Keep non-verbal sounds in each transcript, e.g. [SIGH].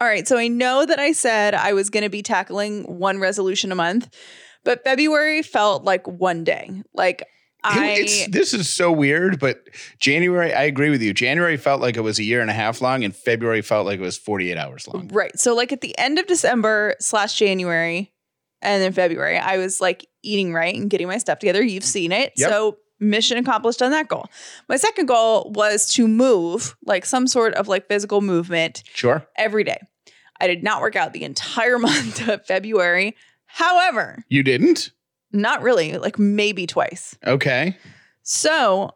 All right. So I know that I said I was going to be tackling one resolution a month, but February felt like one day. Like I. It's, this is so weird, but January, I agree with you. January felt like it was a year and a half long, and February felt like it was 48 hours long. Right. So, like at the end of December slash January and then February, I was like eating right and getting my stuff together. You've seen it. Yep. So, mission accomplished on that goal. My second goal was to move, like some sort of like physical movement Sure. every day. I did not work out the entire [LAUGHS] month of February. However, You didn't? not really, like maybe twice. Okay. So,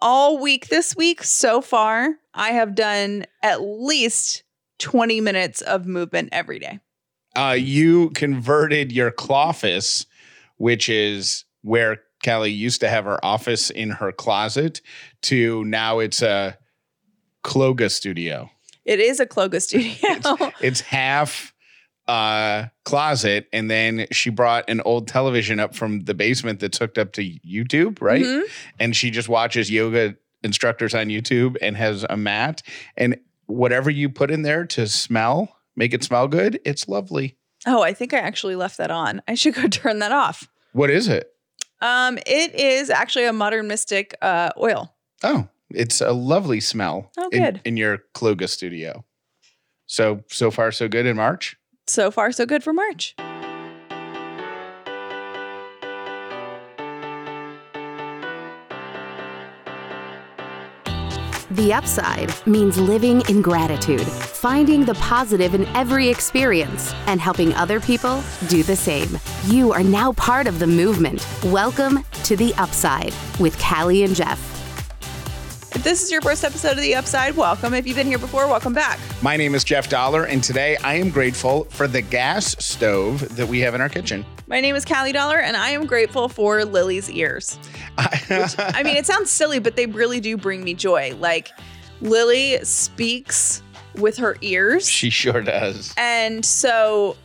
all week this week so far, I have done at least 20 minutes of movement every day. Uh, you converted your cloffice, which is where Kelly used to have her office in her closet, to now it's a Cloga studio. It is a Cloga studio. It's half uh closet and then she brought an old television up from the basement that's hooked up to YouTube, right? Mhm. And she just watches yoga instructors on YouTube and has a mat and whatever you put in there to smell, make it smell good, it's lovely. Oh, I think I actually left that on. I should go [LAUGHS] turn that off. What is it? Um, it is actually a Modern Mystic uh, oil. Oh, it's a lovely smell Oh, in, good. in your Cloga studio. So so far so good in March. So far, so good for March. The upside means living in gratitude, finding the positive in every experience, and helping other people do the same. You are now part of the movement. Welcome to The Upside with Callie and Jeff. If this is your first episode of The Upside, welcome. If you've been here before, welcome back. My name is Jeff Dauler and today I am grateful for the gas stove that we have in our kitchen. My name is Callie Dauler, and I am grateful for Lily's ears. I mean, it sounds silly, but they really do bring me joy. Like, Lily speaks with her ears. she sure does. And so,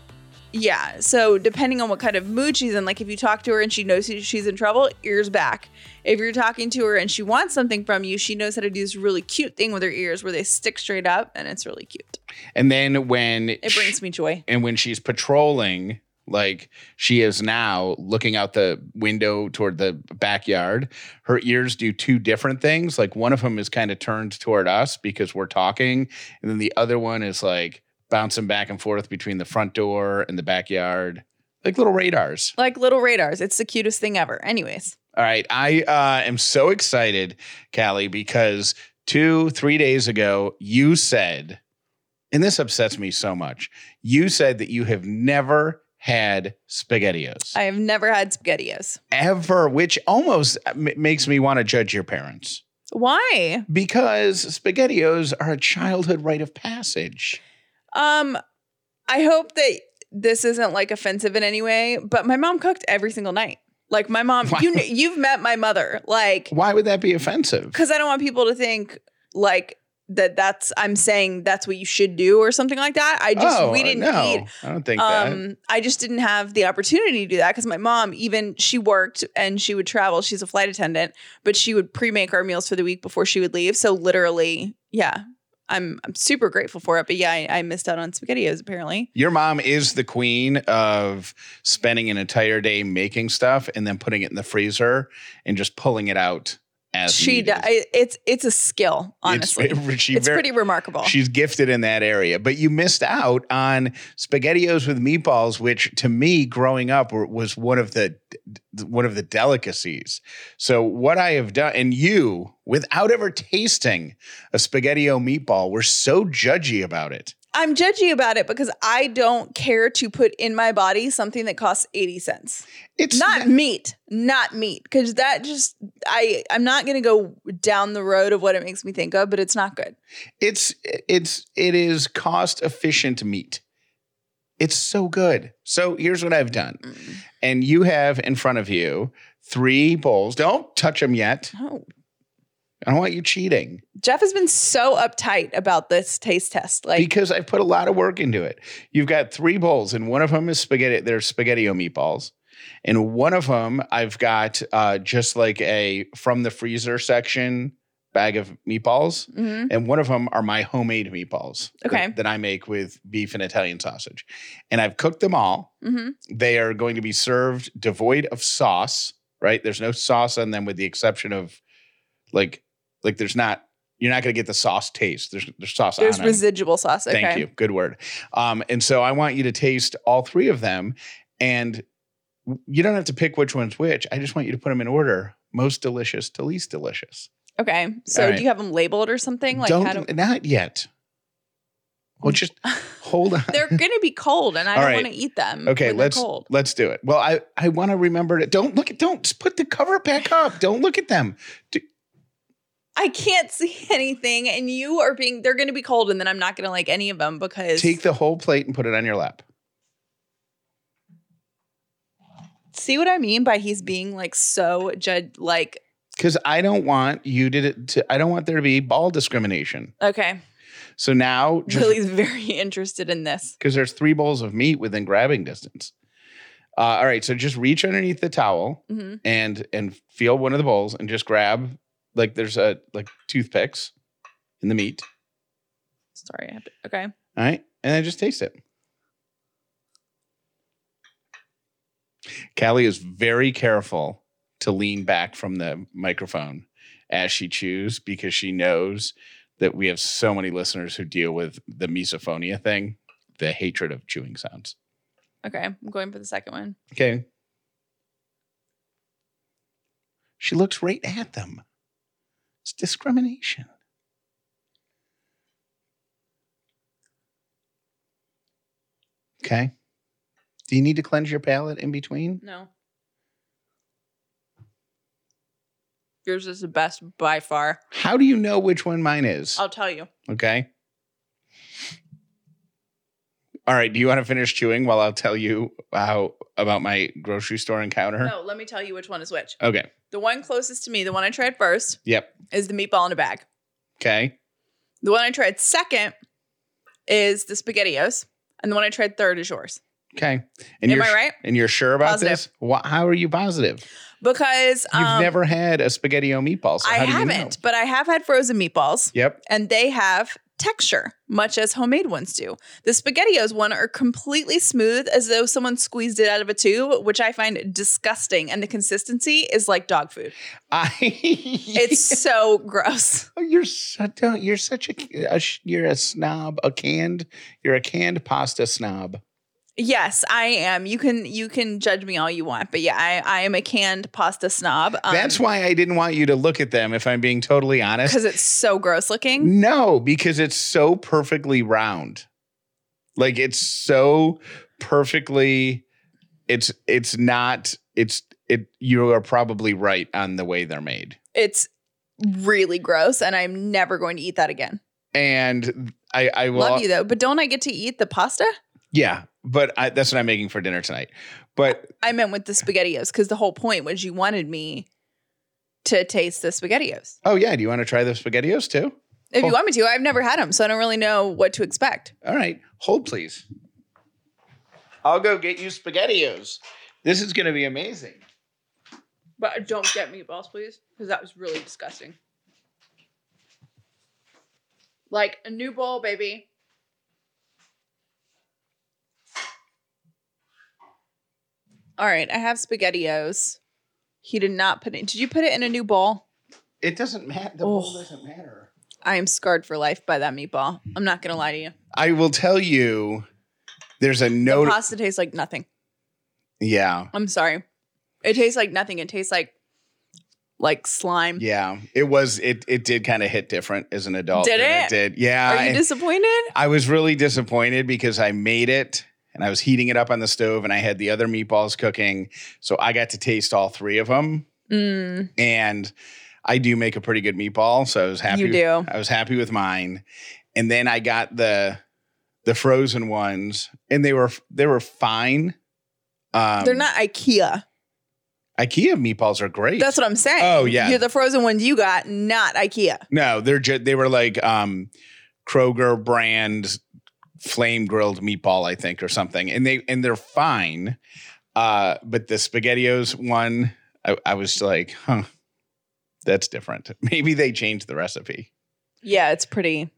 yeah. So, depending on what kind of mood she's in, like if you talk to her and she knows she's in trouble, ears back. If you're talking to her and she wants something from you, she knows how to do this really cute thing with her ears where they stick straight up and it's really cute. And then when It brings me joy. and when she's patrolling like she is now looking out the window toward the backyard her ears do two different things like one of them is kind of turned toward us because we're talking and then the other one is like bouncing back and forth between the front door and the backyard like little radars Like little radars. It's the cutest thing ever. Anyways, all right i uh, am so excited callie because two three days ago you said and this upsets me so much you said that you have never had spaghettios I have never had SpaghettiOs. ever, which almost m- makes me want to judge your parents Why? because spaghettios are a childhood rite of passage. Um, I hope that this isn't like offensive in any way, but my mom cooked every single night. Like my mom, Why- you you've met my mother, like Why would that be offensive? because I don't want people to think like that. That's I'm saying that's what you should do or something like that. I just oh, we didn't no, eat. I don't think that. Um, I just didn't have the opportunity to do that because my mom, even she worked and she would travel. She's a flight attendant, but she would pre-make our meals for the week before she would leave. So literally, yeah, I'm I'm super grateful for it. But yeah, I, I missed out on spaghettios apparently. Your mom is the queen of spending an entire day making stuff and then putting it in the freezer and just pulling it out as She, does. it's it's a skill. It's- Honestly, it's, she very- pretty remarkable. She's gifted in that area, but you missed out on spaghettios with meatballs, which to me, growing up, was one of the one of the delicacies. So what I have done, and you, without ever tasting a spaghettio meatball, were so judgy about it. I'm judgy about it because I don't care to put in my body something that costs eighty cents. It's not meat not meat because that just i i'm not gonna go down the road of what it makes me think of but it's not good It's it's it is cost efficient meat. It's so good. So here's what I've done, mm. and you have in front of you three bowls. Don't touch them yet. oh I don't want you cheating. jeff has been so uptight about this taste test like because I've put a lot of work into it. You've got three bowls, and one of them is spaghetti. They're spaghettio meatballs, and one of them I've got uh, just like a from the freezer section bag of meatballs, hmm and one of them are my homemade meatballs. that- Okay. That, I make with beef and Italian sausage, and I've cooked them all. hmm They are going to be served devoid of sauce. Right? There's no sauce on them, with the exception of like like there's not. You're not going to get the sauce taste. There's there's sauce There's residual sauce. Okay. Thank you. Good word. Um, and so I want you to taste all three of them, and you don't have to pick which one's which. I just want you to put them in order, most delicious to least delicious. Okay. So right. do you have them labeled or something? Like don't how do not yet. Well, just [LAUGHS] hold on. they're gonna be cold and I All don't right. want to eat them. Okay, when let's cold. let's do it. Well, I I want to remember it. don't look at don't put the cover back up. Don't look at them. Do- I can't [LAUGHS] see anything, and you are being they're gonna be cold, and then I'm not gonna like any of them because take the whole plate and put it on your lap. see what I mean by he's being like so judge like Because I don't want you to, to I don't want there to be ball discrimination. okay. So now just Lily's very [LAUGHS] interested in this. because there's three bowls of meat within grabbing distance. Uh, all right, so just reach underneath the towel hmm and and feel one of the bowls and just grab like there's a like toothpicks in the meat. Sorry, I have to, okay. All right, and then just taste it. Callie is very careful to lean back from the microphone as she chews because she knows that we have so many listeners who deal with the misophonia thing, the hatred of chewing sounds. Okay, I'm going for the second one. Okay. She looks right at them. It's discrimination. Okay. Do you need to cleanse your palate in between? No. Yours is the best by far. How do you know which one mine is? I'll tell you. Okay. All right. Do you want to finish chewing while I'll tell you how about my grocery store encounter? No, let me tell you which one is which. Okay. The one closest to me, the one I tried first, Yep. is the meatball in a bag. Okay. The one I tried second is the SpaghettiOs, and the one I tried third is yours. Okay. And Am you're I right? And you're sure about Positive. this? Wha how are you positive? Because You've um, never had a spaghettio meatball. So I how do you know? haven't, but I have had frozen meatballs, Yep. and they have texture, much as homemade ones do. The SpaghettiOs one are completely smooth, as though someone squeezed it out of a tube, which I find disgusting. And the consistency is like dog food. I. It's [LAUGHS] so gross. Oh, you're such a, you're such a, a you're a snob, a canned you're a canned pasta snob. Yes, I am. You can you can judge me all you want, but yeah, I, I am a canned pasta snob. Um, That's why I didn't want you to look at them. If I'm being totally honest, because it's so gross looking. no, because it's so perfectly round. Like it's so perfectly. It's it's not. It's it. You are probably right on the way they're made. It's really gross, and I'm never going to eat that again. And I I will Love you though, but don't I get to eat the pasta? Yeah, but I, that's what I'm making for dinner tonight. But I meant with the SpaghettiOs because the whole point was you wanted me to taste the SpaghettiOs. oh yeah, do you want to try the spaghettios too? If Oh. you want me to, I've never had them, so I don't really know what to expect. All right, hold please. I'll go get you spaghettios. This is going to be amazing. But don't get meatballs, please, because that was really disgusting. Like a new bowl, baby. All right, I have SpaghettiOs. He did not put it. Did you put it in a new bowl? It doesn't matter. The bowl Oh. doesn't matter. I am scarred for life by that meatball. I'm not gonna lie to you. I will tell you. There's a note. The pasta tastes like nothing. yeah, I'm sorry. It tastes like nothing. It tastes like like slime. yeah. It was. It. It did kind of hit different as an adult. Did than it? did. Yeah. Are you and disappointed? I was really disappointed because I made it and I was heating it up on the stove and I had the other meatballs cooking, so I got to taste all three of them. Mm, and I do make a pretty good meatball, so I was happy. You do. I was happy with mine, and then I got the the frozen ones, and they were they were fine. Um, they're not IKEA. IKEA meatballs are great. That's what I'm saying. Oh, yeah. You're the frozen ones you got, not IKEA. no, they're just they were like um, Kroger brand flame grilled meatball, I think, or something, and they and they're fine. Uh, but the Spaghettios one, I, I was like, huh. That's different. [LAUGHS] Maybe they changed the recipe. Yeah, it's pretty.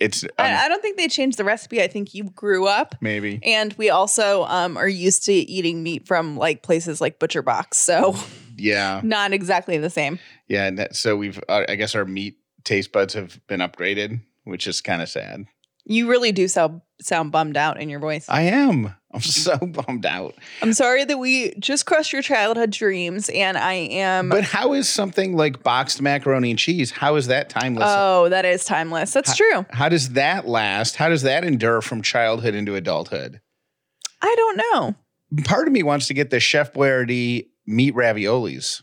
It's um, I, I don't think they changed the recipe. I think you grew up. maybe. And we also um, are used to eating meat from like places like Butcher Box, so [LAUGHS] Yeah. not exactly the same. Yeah. And that, so we've, uh, I guess our meat taste buds have been upgraded, which is kind of sad. You really do sound sound bummed out in your voice. I am. [LAUGHS] I'm so bummed out. I'm sorry that we just crushed your childhood dreams, and I am. But how is something like boxed macaroni and cheese? How is that timeless? oh, that is timeless. That's true. How does that last? How does that endure from childhood into adulthood? I don't know. Part of me wants to get the Chef Boyardee meat raviolis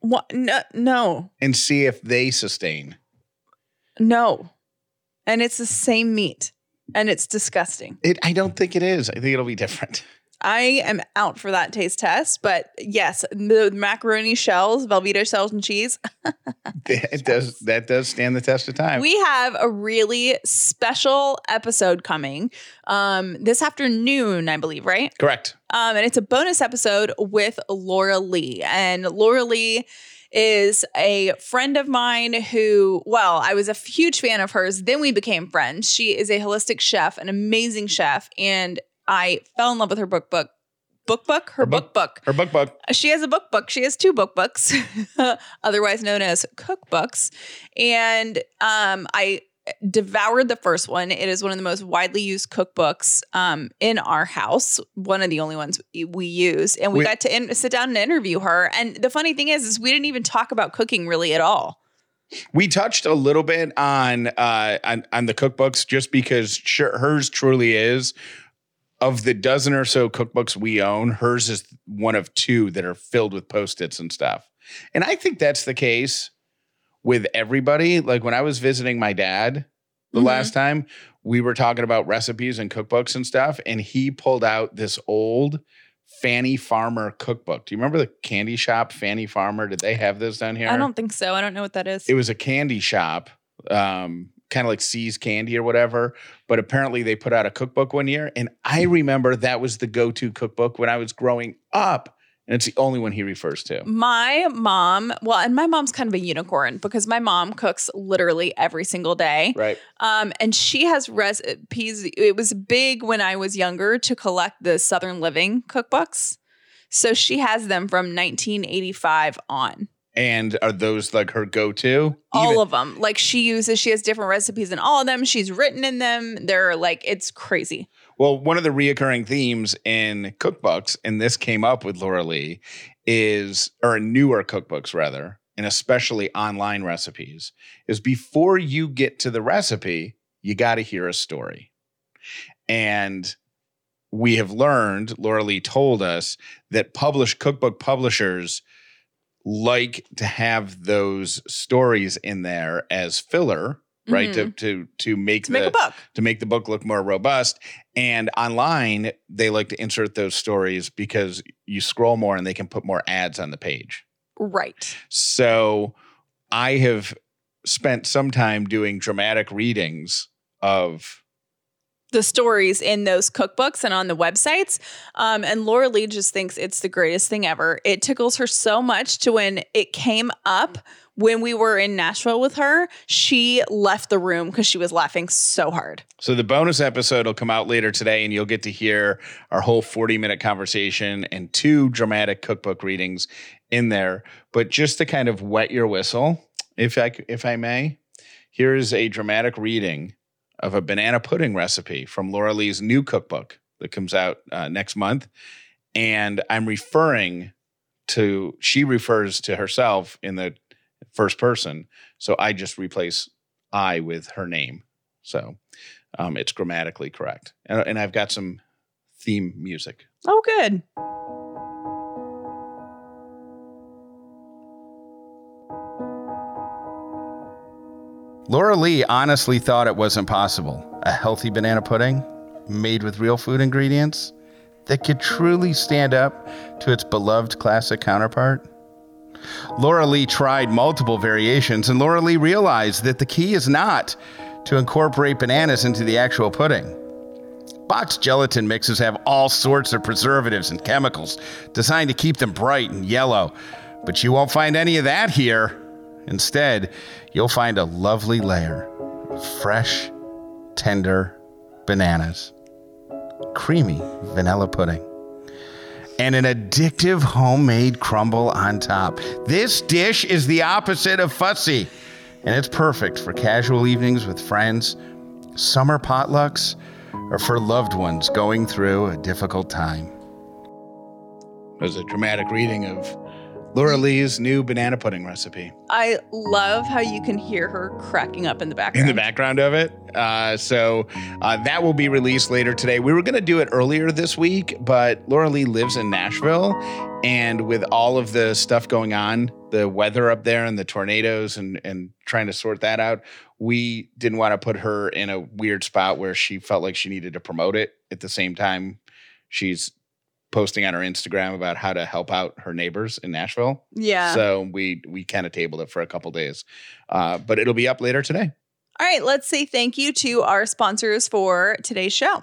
What? No, no, and see if they sustain. no. And it's the same meat, and it's disgusting. It, I don't think it is. I think it'll be different. I am out for that taste test, but yes, the macaroni shells, Velveeta shells, and cheese. [LAUGHS] It does. That does stand the test of time. We have a really special episode coming um, this afternoon, I believe, right? Correct. Um, and it's a bonus episode with Laura Lea. And Laura Lea is a friend of mine who, well, I was a huge fan of hers. Then we became friends. She is a holistic chef, an amazing chef. And I fell in love with her book book. Book book? Her, Her book book. Her book book. She has a book book. She has two book books, [LAUGHS] otherwise known as cookbooks. And um, I devoured the first one. It is one of the most widely used cookbooks um, in our house. One of the only ones we use, and we, We- got to in- sit down and interview her. And the funny thing is, is we didn't even talk about cooking really at all. We touched a little bit on uh on, on the cookbooks just because sure, hers truly is of the dozen or so cookbooks we own, hers is one of two that are filled with post-its and stuff. And I think that's the case with everybody. Like when I was visiting my dad the Mhm. last time, we were talking about recipes and cookbooks and stuff, and he pulled out this old Fannie Farmer cookbook. Do you remember the candy shop Fannie Farmer? Did they have this down here? I don't think so. I don't know what that is. it was a candy shop, um, kind of like See's Candy or whatever. But apparently they put out a cookbook one year, and I remember that was the go-to cookbook when I was growing up, and it's the only one he refers to. My mom, well, and my mom's kind of a unicorn because my mom cooks literally every single day. Right. Um, and she has recipes. It was big when I was younger to collect the Southern Living cookbooks. So she has them from 1985 on. And are those like her go-to? All Even- of them. Like she uses, she has different recipes in all of them. She's written in them. They're like, it's crazy. Well, one of the reoccurring themes in cookbooks, and this came up with Laura Lea, is or newer cookbooks rather, and especially online recipes, is before you get to the recipe, you got to hear a story. And we have learned, Laura Lea told us, that published cookbook publishers like to have those stories in there as filler, right? To to to make Mm-hmm. To make a book. to make the book look more robust. And online, they like to insert those stories because you scroll more and they can put more ads on the page. Right. So I have spent some time doing dramatic readings of the stories in those cookbooks and on the websites. Um, and Laura Lea just thinks it's the greatest thing ever. It tickles her so much to when it came up when we were in Nashville with her, she left the room because she was laughing so hard. So the bonus episode will come out later today, and you'll get to hear our whole 40 minute conversation and two dramatic cookbook readings in there. But just to kind of wet your whistle, if I if I may, here is a dramatic reading of a banana pudding recipe from Laura Lea's new cookbook that comes out uh, next month. And I'm referring to she refers to herself in the first person, so I just replace I with her name. So um, it's grammatically correct. And, and I've got some theme music. Oh, good. Laura Lea honestly thought it wasn't possible. A healthy banana pudding made with real food ingredients that could truly stand up to its beloved classic counterpart. Laura Lea tried multiple variations, and Laura Lea realized that the key is not to incorporate bananas into the actual pudding. Boxed gelatin mixes have all sorts of preservatives and chemicals designed to keep them bright and yellow, but you won't find any of that here. Instead, you'll find a lovely layer of fresh, tender bananas, creamy vanilla pudding, and an addictive homemade crumble on top. This dish is the opposite of fussy, and it's perfect for casual evenings with friends, summer potlucks, or for loved ones going through a difficult time. It was a dramatic reading of Laura Lea's new banana pudding recipe. I love how you can hear her cracking up in the background. In the background of it. Uh, so uh, that will be released later today. We were going to do it earlier this week, but Laura Lea lives in Nashville. And with all of the stuff going on, the weather up there and the tornadoes and, and trying to sort that out, we didn't want to put her in a weird spot where she felt like she needed to promote it at the same time she's posting on her Instagram about how to help out her neighbors in Nashville. Yeah. So we we kind of tabled it for a couple days, uh, but it'll be up later today. All right, let's say thank you to our sponsors for today's show.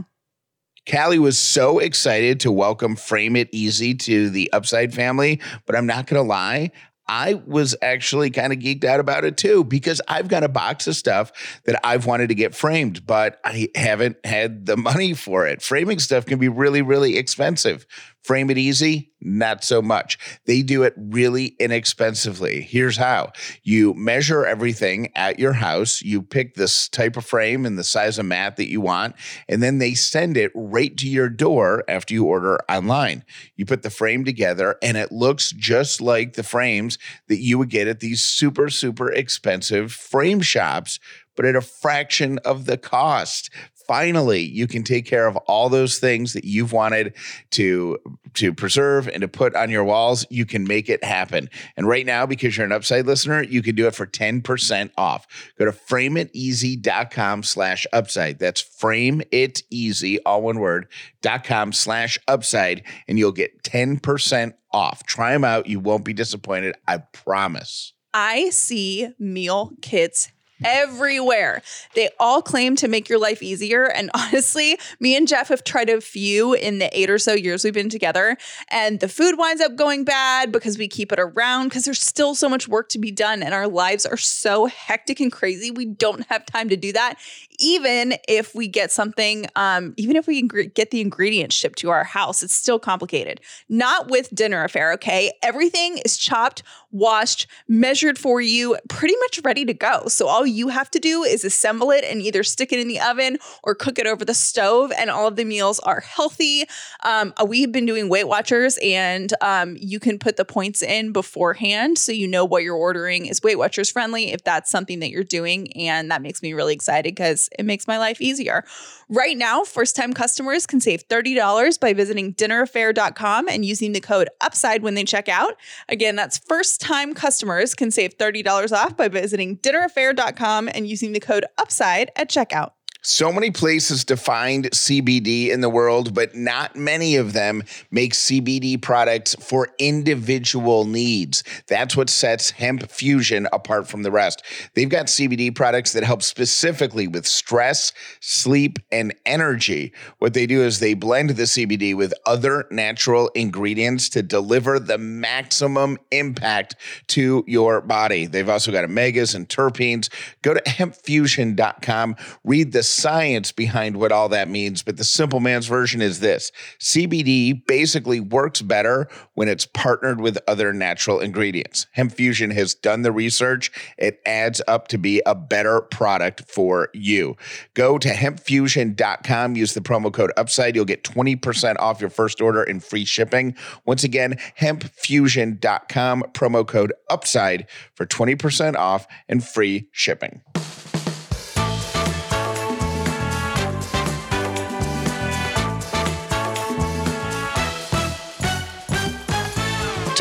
Callie was so excited to welcome Frame It Easy to the Upside family, but I'm not going to lie. I was actually kind of geeked out about it too because I've got a box of stuff that I've wanted to get framed, but I haven't had the money for it. Framing stuff can be really, really expensive. Frame it easy, not so much. They do it really inexpensively. Here's how you measure everything at your house, you pick this type of frame and the size of mat that you want, and then they send it right to your door after you order online. You put the frame together, and it looks just like the frames that you would get at these super, super expensive frame shops but at a fraction of the cost finally you can take care of all those things that you've wanted to to preserve and to put on your walls. You can make it happen. And right now because you're an upside listener you can do it for 10% off. Go to frameiteasy.com slash upside. That's frame it easy all one word dot com slash upside and you'll get 10% off. Try them out. You won't be disappointed. I promise. I see meal kits everywhere. They all claim to make your life easier. And [LAUGHS] honestly, me and Jeff have tried a few in the eight or so years we've been together. And the food winds up going bad because we keep it around because there's still so much work to be done. And our lives are so hectic and crazy. We don't have time to do that. Even if we get something, um, even if we get the ingredients shipped to our house, it's still complicated. Not with Dinner A'Fare, okay? Everything is chopped, washed, measured for you, pretty much ready to go. So all you have to do is assemble it and either stick it in the oven or cook it over the stove. And all of the meals are healthy. Um, uh, we've been doing Weight Watchers, and um, you can put the points in beforehand so you know what you're ordering is Weight Watchers friendly if that's something that you're doing. And that makes me really excited because it makes my life easier. Right now, first time customers can save $30 by visiting dinnerafare.com and using the code UPSIDE when they check out. Again, that's first time customers can save $30 off by visiting dinnerafare.com and using the code UPSIDE at checkout. So many places to find CBD in the world, but not many of them make CBD products for individual needs. That's what sets Hemp Fusion apart from the rest. They've got CBD products that help specifically with stress, sleep, and energy. What they do is they blend the CBD with other natural ingredients to deliver the maximum impact to your body. They've also got omegas and terpenes. Go to hempfusion.com, read the science behind what all that means, but the simple man's version is this CBD basically works better when it's partnered with other natural ingredients. Hemp Fusion has done the research, it adds up to be a better product for you. Go to hempfusion.com, use the promo code UPSIDE. You'll get 20% off your first order and free shipping. Once again, hempfusion.com, promo code UPSIDE for 20% off and free shipping.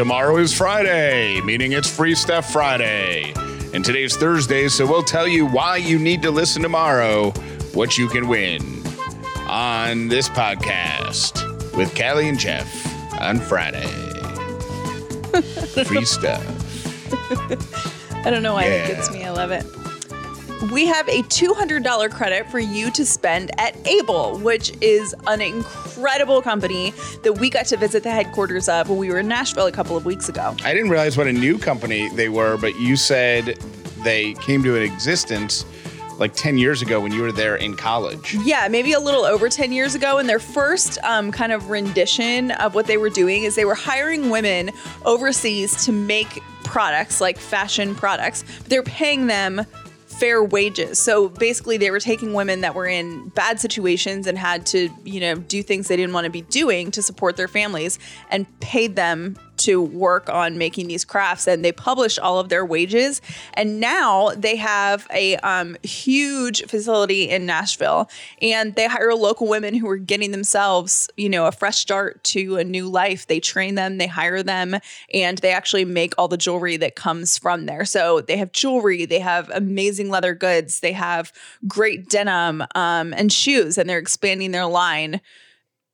Tomorrow is Friday, meaning it's Free Stuff Friday. And today's Thursday, so we'll tell you why you need to listen tomorrow, what you can win on this podcast with Callie and Jeff on Friday. [LAUGHS] Free stuff. I don't know why yeah. that gets me. I love it. We have a $200 credit for you to spend at Able, which is an incredible company that we got to visit the headquarters of when we were in Nashville a couple of weeks ago. I didn't realize what a new company they were, but you said they came to an existence like 10 years ago when you were there in college. Yeah, maybe a little over 10 years ago. And their first um, kind of rendition of what they were doing is they were hiring women overseas to make products like fashion products. They're paying them fair wages. So basically, they were taking women that were in bad situations and had to, you know, do things they didn't want to be doing to support their families and paid them to work on making these crafts and they publish all of their wages. And now they have a um, huge facility in nashville and they hire local women who are getting themselves you know a fresh start to a new life. They train them they hire them and they actually make all the jewelry that comes from there. So they have jewelry they have amazing leather goods they have great denim um, and shoes and they're expanding their line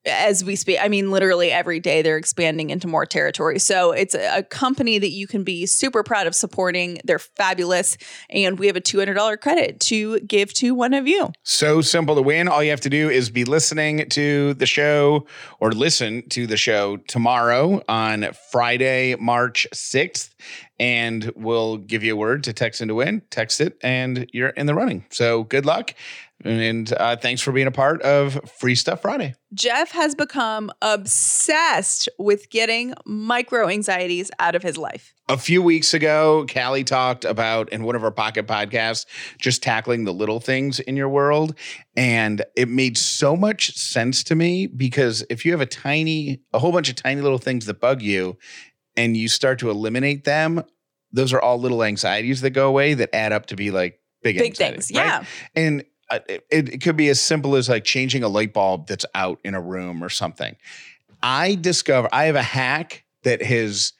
as we speak. I mean, literally every day they're expanding into more territory. So it's a, company that you can be super proud of supporting. They're fabulous. And we have a $200 credit to give to one of you. So simple to win. All you have to do is be listening to the show or listen to the show tomorrow on Friday, March 6th. And we'll give you a word to text in to win. Text it, and you're in the running. So good luck. And uh, thanks for being a part of Free Stuff Friday. Jeff has become obsessed with getting micro anxieties out of his life. A few weeks ago, Callie talked about in one of our pocket podcasts, just tackling the little things in your world. And it made so much sense to me because if you have a tiny, a whole bunch of tiny little things that bug you and you start to eliminate them, those are all little anxieties that go away that add up to be like big, big things. Yeah. And it, it could be as simple as like changing a light bulb that's out in a room or something. I discover I have a hack that has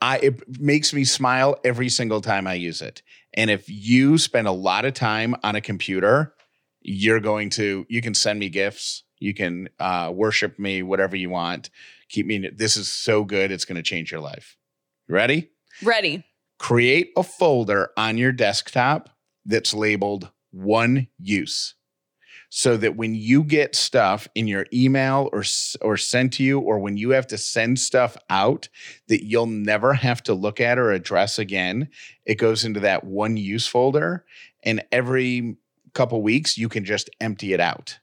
I it makes me smile every single time I use it. And if you spend a lot of time on a computer, you're going to you can send me gifts, you can uh, worship me, whatever you want. Keep me. This is so good. It's going to change your life. Ready? Ready. Create a folder on your desktop that's labeled one use so that when you get stuff in your email or or sent to you or when you have to send stuff out that you'll never have to look at or address again it goes into that one use folder and every couple weeks you can just empty it out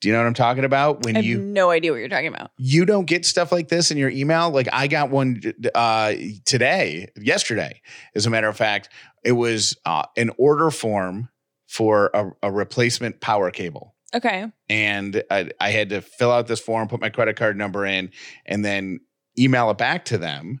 do you know what I'm talking about? When you have no idea what you're talking about. You don't get stuff like this in your email. Like I got one uh, today, yesterday, as a matter of fact. It was uh, an order form for a, a replacement power cable. Okay. And I, I had to fill out this form, put my credit card number in, and then email it back to them.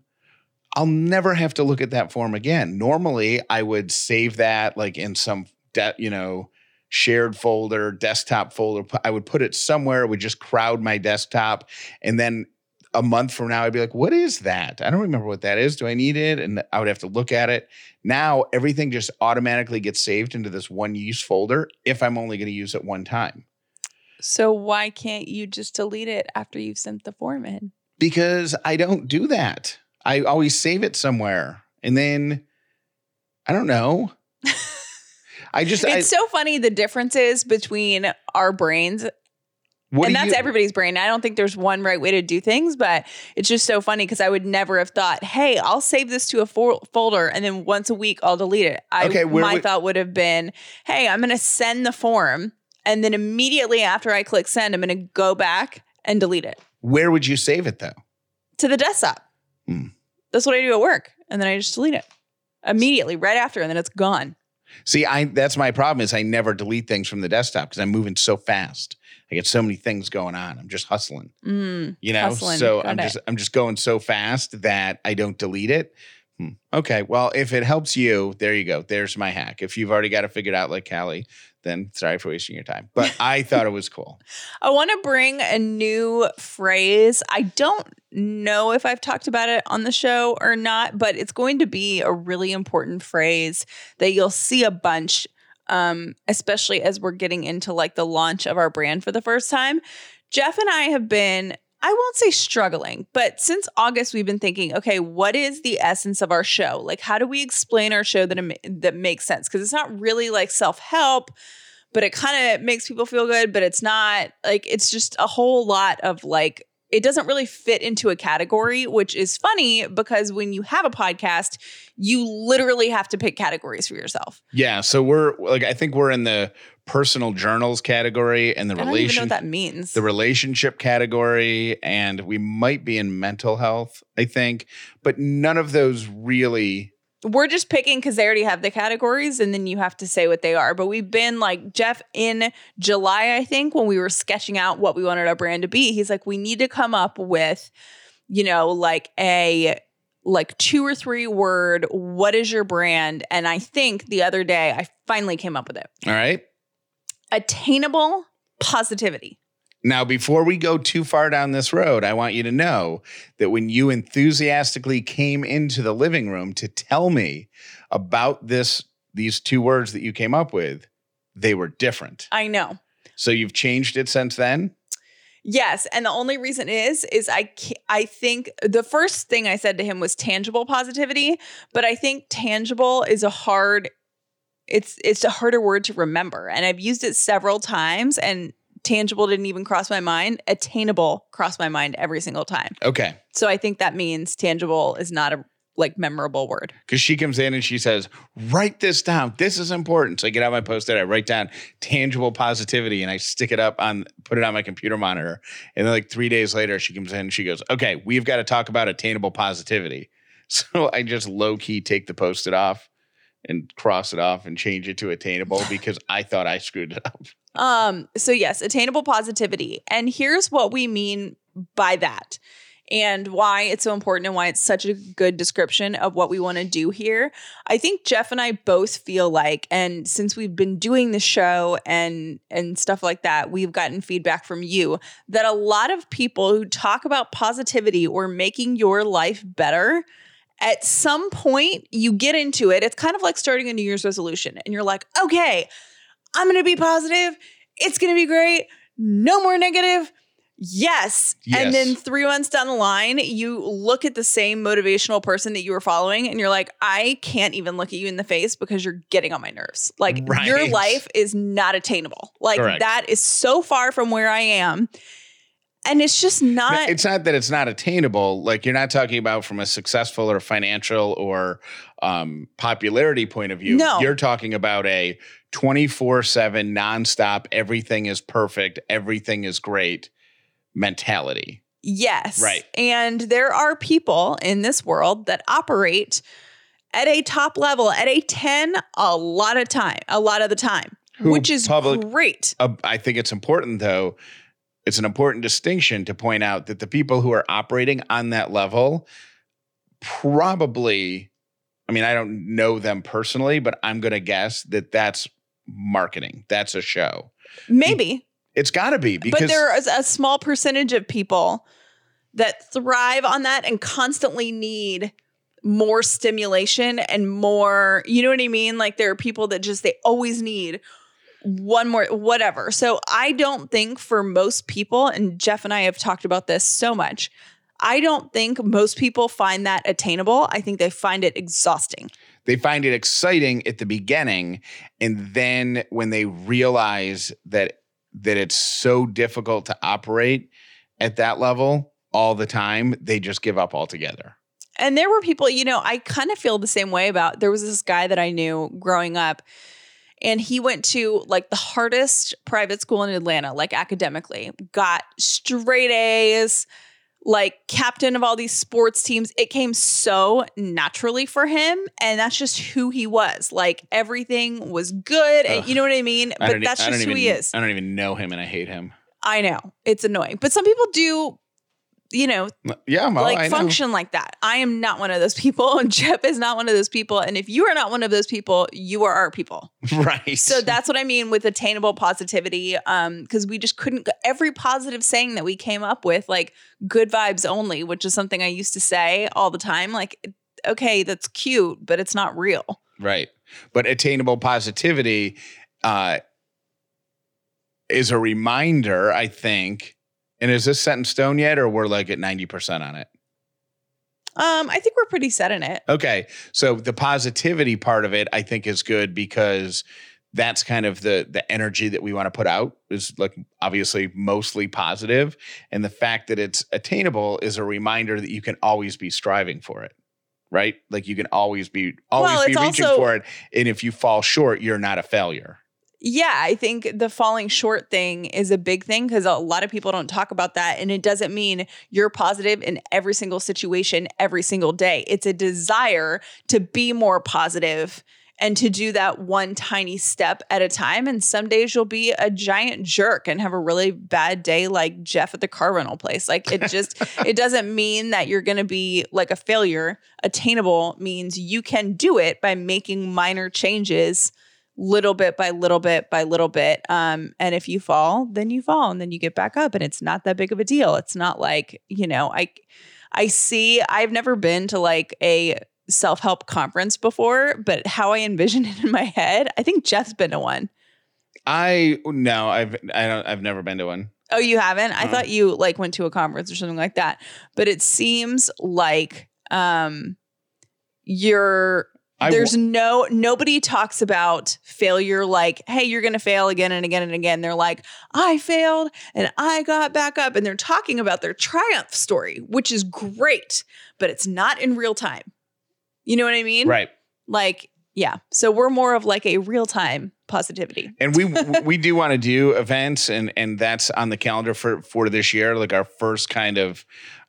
I'll never have to look at that form again. Normally, I would save that like in some de- you know shared folder, desktop folder. I would put it somewhere. It would just crowd my desktop, and then a month from now, I'd be like, what is that? I don't remember what that is. Do I need it? And I would have to look at it. Now everything just automatically gets saved into this one use folder if I'm only going to use it one time. So why can't you just delete it after you've sent the form in? Because I don't do that. I always save it somewhere. And then I don't know. I just It's I, so funny the differences between our brains what and that's you, everybody's brain. I don't think there's one right way to do things, but it's just so funny because I would never have thought, "Hey, I'll save this to a fo- folder, and then once a week I'll delete it." I, okay, my we, thought would have been, "Hey, I'm going to send the form, and then immediately after I click send, I'm going to go back and delete it." Where would you save it though? To the desktop. Hmm. That's what I do at work, and then I just delete it immediately right after, and then it's gone. See, I that's my problem is I never delete things from the desktop because I'm moving so fast. I get so many things going on. I'm just hustling. Mm, you know, hustling. so Got I'm it. just I'm just going so fast that I don't delete it. Hmm. Okay, well, if it helps you, there you go. There's my hack. If you've already got it figured out, like Callie, then sorry for wasting your time. But I thought it was cool. [LAUGHS] I want to bring a new phrase. I don't know if I've talked about it on the show or not, but it's going to be a really important phrase that you'll see a bunch, um, especially as we're getting into like the launch of our brand for the first time. Jeff and I have been I won't say struggling, but since August, we've been thinking, okay, what is the essence of our show? Like, how do we explain our show that that makes sense? Because it's not really like self help, but it kind of makes people feel good. But it's not like it's just a whole lot of like it doesn't really fit into a category, which is funny because when you have a podcast, you literally have to pick categories for yourself. Yeah. So we're like, I think we're in the personal journals category and the I don't even know what that means. the relationship category, and we might be in mental health, I think, but none of those really. We're just picking because they already have the categories and then you have to say what they are. But we've been like Jeff in July, I think, when we were sketching out what we wanted our brand to be. He's like, we need to come up with, you know, like a like two or three word, what is your brand? And I think the other day I finally came up with it. All right. Attainable positivity. Now, before we go too far down this road, I want you to know that when you enthusiastically came into the living room to tell me about this, these two words that you came up with, they were different. I know. So you've changed it since then? Yes, and the only reason is is I I think the first thing I said to him was tangible positivity, but I think tangible is a hard it's it's a harder word to remember and I've used it several times and tangible didn't even cross my mind. Attainable crossed my mind every single time. Okay. So I think that means tangible is not a like memorable word. Because she comes in and she says, Write this down. This is important. So I get out my post it, I write down tangible positivity and I stick it up on, put it on my computer monitor. And then, like three days later, she comes in and she goes, Okay, we've got to talk about attainable positivity. [LAUGHS] So I just low key take the post it off and cross it off and change it to attainable [LAUGHS] because I thought I screwed it up. Um, so yes, attainable positivity. And here's what we mean by that and why it's so important and why it's such a good description of what we want to do here. I think Jeff and I both feel like and since we've been doing the show and and stuff like that, we've gotten feedback from you that a lot of people who talk about positivity or making your life better at some point you get into it. It's kind of like starting a New Year's resolution and you're like, "Okay, I'm going to be positive. It's going to be great. No more negative. Yes. And then three months down the line, you look at the same motivational person that you were following and you're like, I can't even look at you in the face because you're getting on my nerves. Like your life is not attainable. Like Correct. that is so far from where I am. And it's just not. it's not that it's not attainable. Like you're not talking about from a successful or financial or um, popularity point of view. No. You're talking about a 24 7 nonstop, everything is perfect, everything is great mentality. Yes. Right. And there are people in this world that operate at a top level, at a 10, a lot of time, a lot of the time, Who which is public- great. Uh, I think it's important, though. It's an important distinction to point out that the people who are operating on that level probably, I mean, I don't know them personally, but I'm going to guess that that's marketing. That's a show. Maybe. It's got to be because but there is a small percentage of people that thrive on that and constantly need more stimulation and more, you know what I mean? Like there are people that just, they always need one more, whatever. So I don't think for most people, and Jeff and I have talked about this so much, I don't think most people find that attainable. I think they find it exhausting. They find it exciting at the beginning and then when they realize that that it's so difficult to operate at that level all the time they just give up altogether. And there were people, you know, I kind of feel the same way about there was this guy that I knew growing up and he went to like the hardest private school in Atlanta, like academically, got straight A's, like captain of all these sports teams. It came so naturally for him. And that's just who he was. Like everything was good. And Ugh. you know what I mean? I But don't e- that's just who even, he is. i don't even know him and i hate him I know it's annoying. But some people do, you know, yeah like I know. function like that. I am not one of those people, and [LAUGHS] Jeff is not one of those people. And if you are not one of those people, you are our people. [LAUGHS] right So that's what I mean with attainable positivity. Um, because we just couldn't every positive saying that we came up with, like good vibes only, which is something I used to say all the time. Like, okay, that's cute, but it's not real. Right. But attainable positivity uh, is a reminder, I think, And is this set in stone yet, or we're like at 90% on it? Um, I think we're pretty set in it. Okay. So the positivity part of it, I think, is good because that's kind of the the energy that we want to put out is like obviously mostly positive and the fact that it's attainable is a reminder that you can always be striving for it right like you can always be always Well, be reaching also- for it and if you fall short you're not a failure Yeah, I think the falling short thing is a big thing because a lot of people don't talk about that. And it doesn't mean you're positive in every single situation, every single day. It's a desire to be more positive and to do that one tiny step at a time. And some days you'll be a giant jerk and have a really bad day, like Jeff at the car rental place. Like it just, [LAUGHS] it doesn't mean that you're going to be like a failure. Attainable means you can do it by making minor changes little bit by little bit by little bit. Um, and if you fall, then you fall and then you get back up and it's not that big of a deal. It's not like, you know, I I see I've never been to like a self-help conference before, but how I envision [LAUGHS] it in my head, I think Jeff's been to one. i no i've i don't i've never been to one Oh, you haven't? I Uh-uh. thought you like went to a conference or something like that. But it seems like um you're I there's w- no nobody talks about failure like hey you're going to fail again and again and again. They're like i failed and i got back up. And they're talking about their triumph story which is great but it's not in real time. You know what i mean? Right. Like yeah. So we're more of like a real time positivity. And we we do want to do events and and that's on the calendar for for this year like our first kind of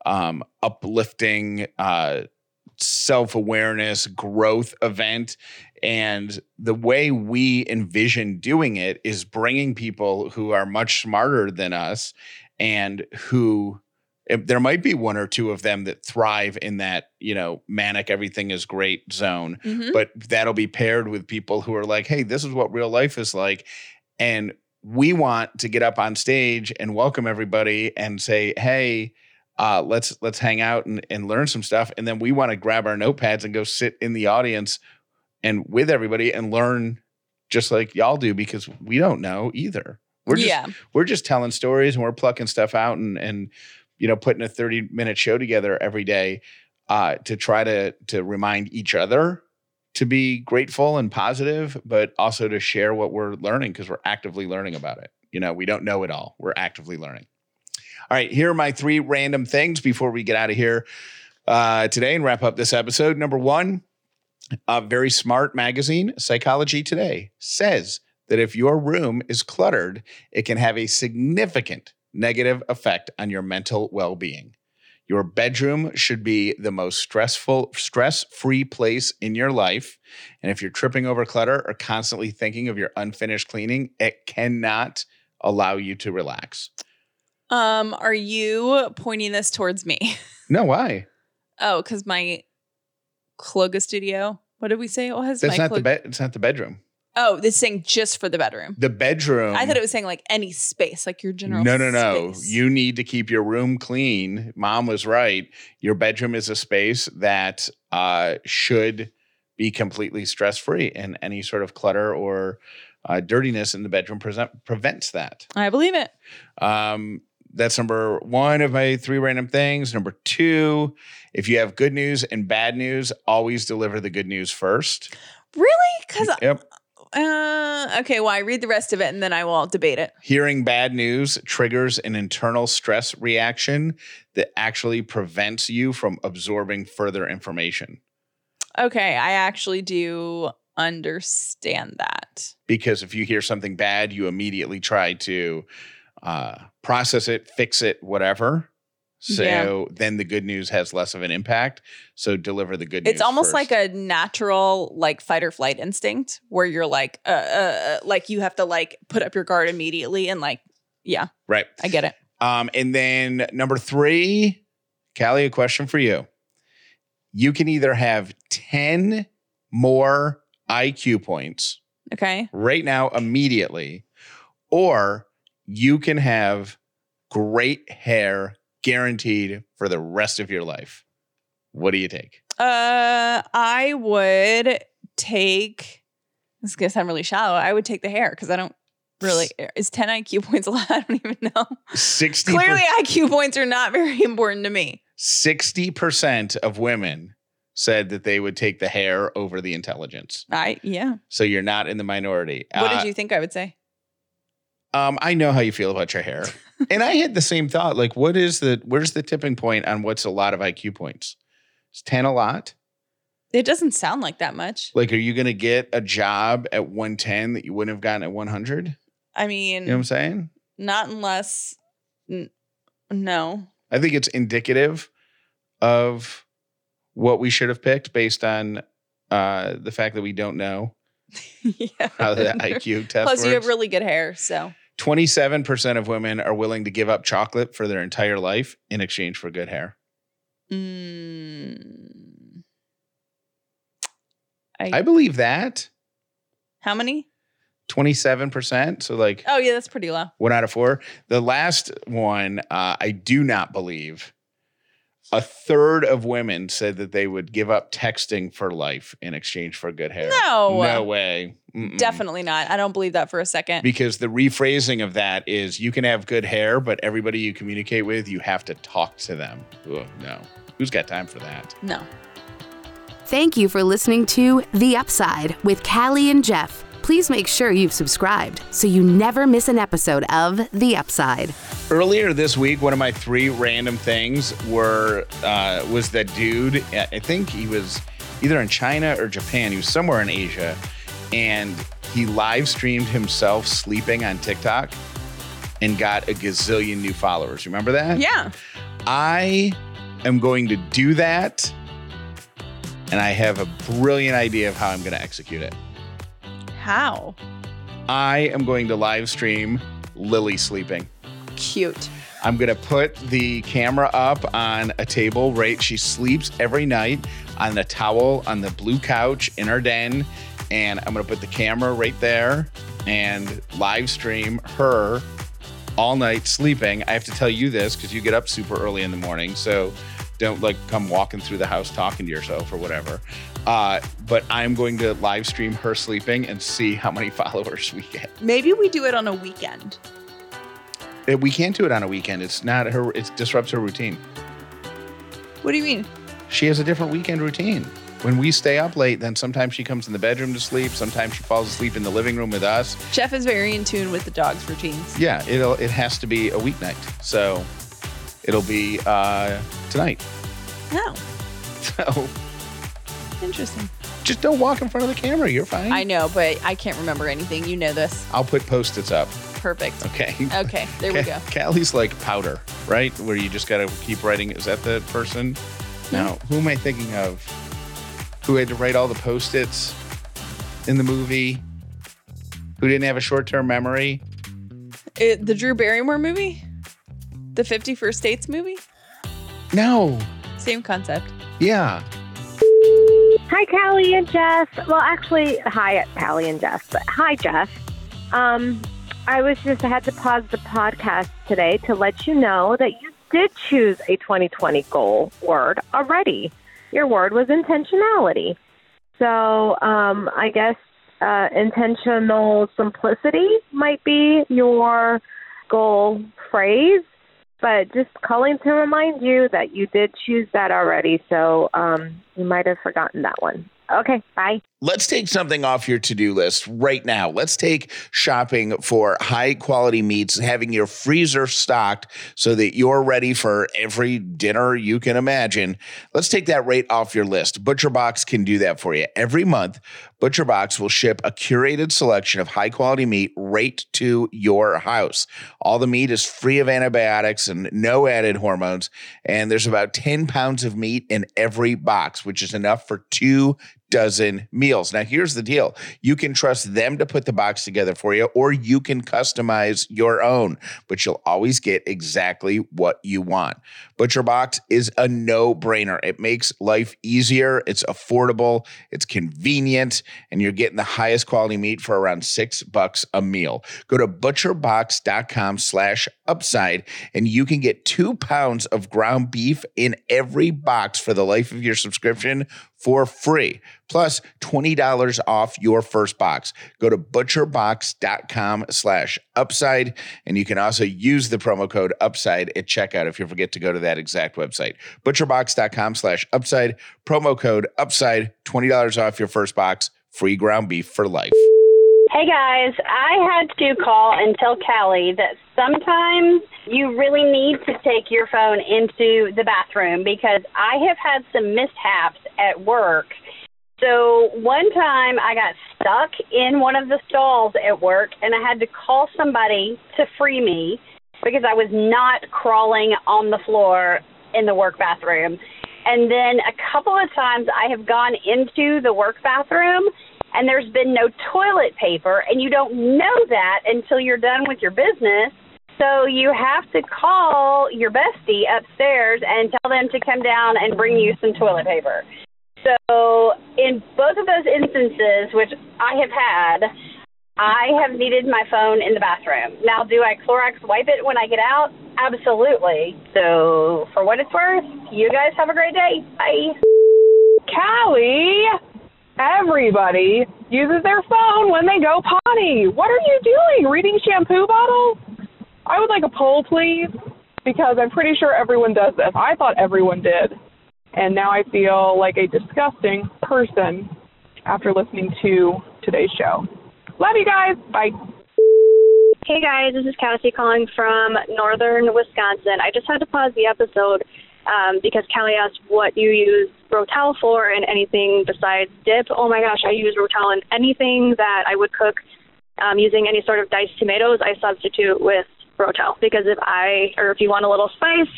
um uplifting uh self-awareness growth event and the way we envision doing it is bringing people who are much smarter than us and who there might be one or two of them that thrive in that you know manic everything is great zone Mhm. but that'll be paired with people who are like, hey, this is what real life is like. And we want to get up on stage and welcome everybody and say, hey, uh, let's let's hang out and, and learn some stuff. And then we want to grab our notepads and go sit in the audience and with everybody and learn just like y'all do because we don't know either. We're just yeah we're just telling stories and we're plucking stuff out and and you know putting a 30 minute show together every day uh to try to to remind each other to be grateful and positive but also to share what we're learning because we're actively learning about it you know we don't know it all we're actively learning all right here are my three random things before we get out of here uh today and wrap up this episode number one a very smart magazine psychology today says that if your room is cluttered it can have a significant negative effect on your mental well being. Your bedroom should be the most stressful, stress free place in your life. And if you're tripping over clutter or constantly thinking of your unfinished cleaning, it cannot allow you to relax. Um are you pointing this towards me [LAUGHS] No, why? oh because my Kloga studio what did we say Oh, was That's my not the bed. It's not the bedroom. Oh, this saying just for the bedroom. The bedroom. I thought it was saying like any space, like your general. No, no, no. space. You need to keep your room clean. Mom was right. Your bedroom is a space that uh, should be completely stress free, and any sort of clutter or uh, dirtiness in the bedroom present, prevents that. I believe it. Um, that's number one of my three random things. Number two, if you have good news and bad news, always deliver the good news first. Really? Because Yep. uh, okay. Well, I read the rest of it and then I will debate it. Hearing bad news triggers an internal stress reaction that actually prevents you from absorbing further information. Okay, I actually do understand that. Because if you hear something bad, you immediately try to uh, process it, fix it, whatever. So Yeah. then the good news has less of an impact. So deliver the good news. It's almost first. like a natural like fight or flight instinct where you're like, uh, uh, uh, like you have to like put up your guard immediately and like, yeah, right. I get it. Um, and then number three, Callie, a question for you. You can either have 10 more IQ points Okay. right now, immediately, or you can have great hair guaranteed for the rest of your life. What do you take? Uh, I would take. This is gonna sound really shallow. I would take the hair because I don't Really, is 10 IQ points a lot? [LAUGHS] I don't even know. 60 Clearly, IQ points are not very important to me. 60% of women said that they would take the hair over the intelligence. I yeah. So you're not in the minority. What Uh, did you think I would say? Um, I know how you feel about your hair. [LAUGHS] and I had the same thought. Like, what is the where's the tipping point on what's a lot of IQ points? Is 10 a lot? It doesn't sound like that much. Like, are you gonna get a job at 110 that you wouldn't have gotten at 100? I mean, You know what I'm saying? not unless n- no. I think it's indicative of what we should have picked based on uh, the fact that we don't know [LAUGHS] yeah. how the IQ test Plus, works. you have really good hair, so 27% of women are willing to give up chocolate for their entire life in exchange for good hair. mm, I, I believe that. how many? 27%. So, like, Oh yeah, that's pretty low. one out of four. The last one, uh, I do not believe. A third of women said that they would give up texting for life in exchange for good hair. No. No way. Mm-mm. Definitely not. I don't believe that for a second. Because the rephrasing of that is you can have good hair, but everybody you communicate with, you have to talk to them. Ugh, no. Who's got time for that? no. Thank you for listening to The Upside with Callie and Jeff. Please make sure you've subscribed so you never miss an episode of The Upside. Earlier this week, one of my three random things were uh, was that dude. I think he was either in China or Japan. He was somewhere in Asia, and he live streamed himself sleeping on TikTok and got a gazillion new followers. Remember that? Yeah. I am going to do that, and I have a brilliant idea of how I'm going to execute it. How I am going to live stream Lily sleeping. Cute. I'm gonna put the camera up on a table, right? She sleeps every night on the towel on the blue couch in our den. And I'm gonna put the camera right there and live stream her all night sleeping. I have to tell you this because you get up super early in the morning. So don't like come walking through the house talking to yourself or whatever. Uh, but I'm going to live stream her sleeping and see how many [LAUGHS] followers we get. Maybe we do it on a weekend. We can't do it on a weekend. It's not her. It disrupts her routine. What do you mean? She has a different weekend routine. When we stay up late, then sometimes she comes in the bedroom to sleep. Sometimes she falls asleep in the living room with us. Jeff is very in tune with the dog's routines. Yeah, it'll it has to be a weeknight. So it'll be uh, tonight. No. [LAUGHS] So Interesting. Just don't walk in front of the camera. You're fine. I know, but I can't remember anything. You know this. I'll put post-its up. Perfect. Okay. Okay, there we go. Callie's like powder, right? Where you just gotta keep writing. Is that the person? Now, Who am I thinking of? Who had to write all the post-its in the movie? Who didn't have a short-term memory? It, the Drew Barrymore movie? The 50 First Dates movie? No. Same concept. Yeah. Hi, Callie and Jeff. Well, actually, hi, Callie and Jeff. But hi, Jeff. Um, I was just I had to pause the podcast today to let you know that you did choose a 2020 goal word already. Your word was intentionality. So um, I guess uh, intentional simplicity might be your goal phrase. But just calling to remind you that you did choose that already, so um, you might have forgotten that one. Okay, bye. Let's take something off your to do list right now. Let's take shopping for high quality meats, having your freezer stocked so that you're ready for every dinner you can imagine. Let's take that right off your list. ButcherBox can do that for you. Every month, ButcherBox will ship a curated selection of high quality meat right to your house. All the meat is free of antibiotics and no added hormones. And there's about 10 pounds of meat in every box, which is enough for two dozen meals. Now, here's the deal you can trust them to put the box together for you, or you can customize your own, but you'll always get exactly what you want. ButcherBox is a no brainer. It makes life easier, it's affordable, it's convenient, and you're getting the highest quality meat for around six bucks a meal. Go to butcherbox.com slash upside, and you can get two pounds of ground beef in every box for the life of your subscription for free, plus $20 off your first box. Go to butcherbox.com slash upside, and you can also use the promo code upside at checkout if you forget to go to that exact website. Butcherbox.com slash upside, promo code upside, $20 off your first box, free ground beef for life. Hey guys, I had to call and tell Callie that sometimes you really need to take your phone into the bathroom because I have had some mishaps at work. So one time I got stuck in one of the stalls at work and I had to call somebody to free me because I was not crawling on the floor in the work bathroom. And then a couple of times I have gone into the work bathroom and there's been no toilet paper, and you don't know that until you're done with your business. So you have to call your bestie upstairs and tell them to come down and bring you some toilet paper. So in both of those instances, which I have had, I have needed my phone in the bathroom. Now, do I Clorox wipe it when I get out? Absolutely. So for what it's worth, you guys have a great day. Bye. Callie, everybody uses their phone when they go potty. What are you doing? Reading shampoo bottles? I would like a poll, please, because I'm pretty sure everyone does this. I thought everyone did. And now I feel like a disgusting person after listening to today's show. Love you guys. Bye. Hey guys, this is Cassie calling from northern Wisconsin. I just had to pause the episode um, because Kelly asked what you use Rotel for and anything besides dip. Oh my gosh, I use Rotel in anything that I would cook um, using any sort of diced tomatoes. I substitute with Rotel because if I or if you want a little spice,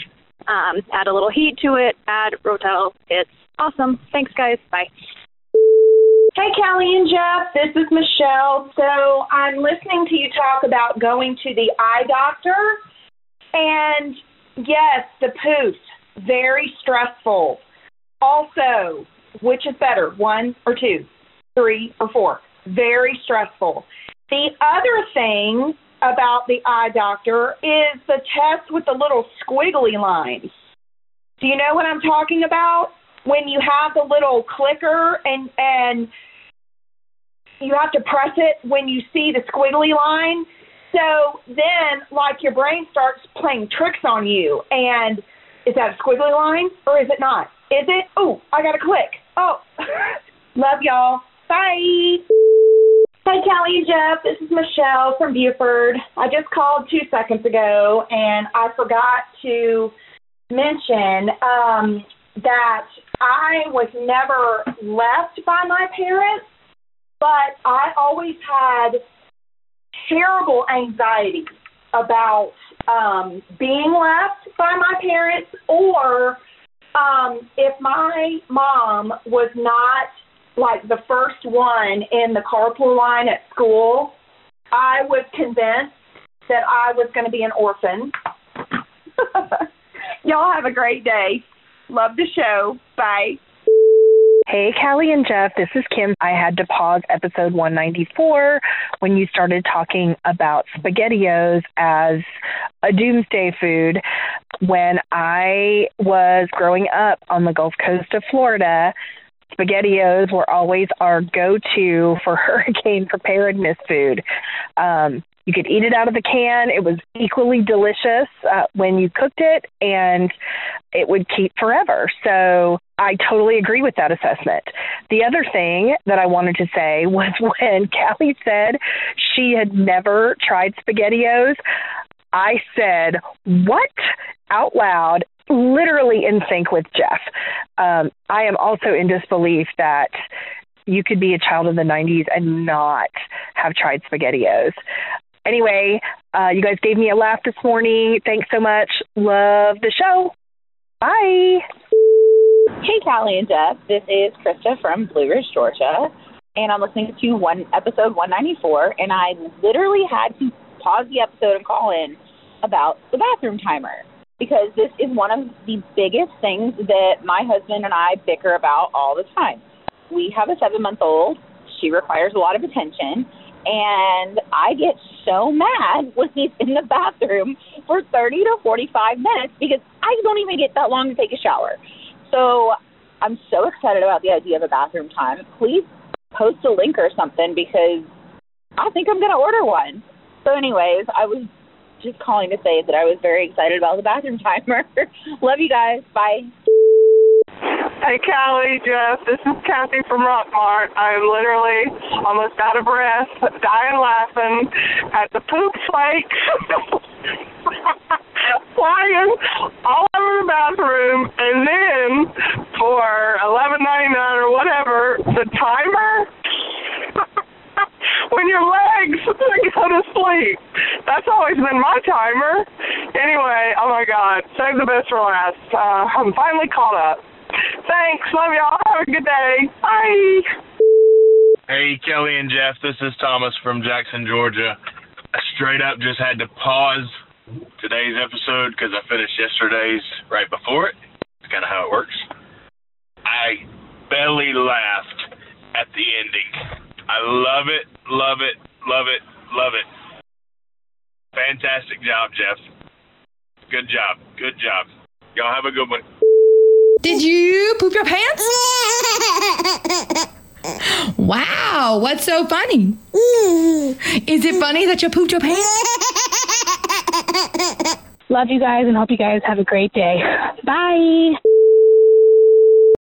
um, add a little heat to it, add Rotel. It's awesome. Thanks, guys. Bye. Hey, Callie and Jeff, this is Michelle. So I'm listening to you talk about going to the eye doctor. And yes, the poos, very stressful. Also, which is better, one or two, three or four? Very stressful. The other thing about the eye doctor is the test with the little squiggly lines. Do you know what I'm talking about? When you have the little clicker and and you have to press it when you see the squiggly line. So then like your brain starts playing tricks on you and is that a squiggly line or is it not? Is it? Oh, I got to click. Oh, [LAUGHS] love y'all. Bye. Hey, Callie and Jeff, this is Michelle from Buford. I just called two seconds ago and I forgot to mention um, that I was never left by my parents, but I always had terrible anxiety about um, being left by my parents or um, if my mom was not like the first one in the carpool line at school, I was convinced that I was going to be an orphan. [LAUGHS] Y'all have a great day. Love the show. Bye. Hey, Callie and Jeff, this is Kim. I had to pause episode 194 when you started talking about SpaghettiOs as a doomsday food. When I was growing up on the Gulf Coast of Florida, SpaghettiOs were always our go to for [LAUGHS] hurricane preparedness food. Um, you could eat it out of the can. It was equally delicious uh, when you cooked it, and it would keep forever. So I totally agree with that assessment. The other thing that I wanted to say [LAUGHS] was when Callie said she had never tried SpaghettiOs, I said, What? out loud, literally in sync with Jeff. Um, I am also in disbelief that you could be a child of the 90s and not have tried SpaghettiOs. Anyway, uh, you guys gave me a laugh this morning. Thanks so much. Love the show. Bye. Hey, Callie and Jeff. This is Krista from Blue Ridge, Georgia, and I'm listening to one episode 194, and I literally had to pause the episode and call in about the bathroom timer because this is one of the biggest things that my husband and I bicker about all the time. We have a seven month old. She requires a lot of attention and I get so mad [LAUGHS] when he's in the bathroom for 30 to 45 minutes because I don't even get that long to take a shower. So I'm so excited about the idea of a bathroom time. Please post a link or something because I think I'm going to order one. So, anyways, I was just calling to say that I was very excited about the bathroom timer. [LAUGHS] Love you guys. Bye. Hey, Callie, Jeff, this is Kathy from Rockmart. I'm literally almost out of breath, dying laughing at the poop flake [LAUGHS] flying all over the bathroom, and then for eleven ninety nine or whatever, the timer. When your legs [LAUGHS] go to sleep. That's always been my timer. Anyway, oh my God, save the best for last. Uh, I'm finally caught up. Thanks. Love y'all. Have a good day. Bye. Hey, Kelly and Jeff, this is Thomas from Jackson, Georgia. I straight up just had to pause today's episode because I finished yesterday's right before it. It's kind of how it works. I belly laughed at the ending. I love it, love it, love it, love it. Fantastic job, Jeff. Good job, good job. Y'all have a good one. Did you poop your pants? wow, what's so funny? Is it funny that you pooped your pants? Love you guys and hope you guys have a great day. Bye.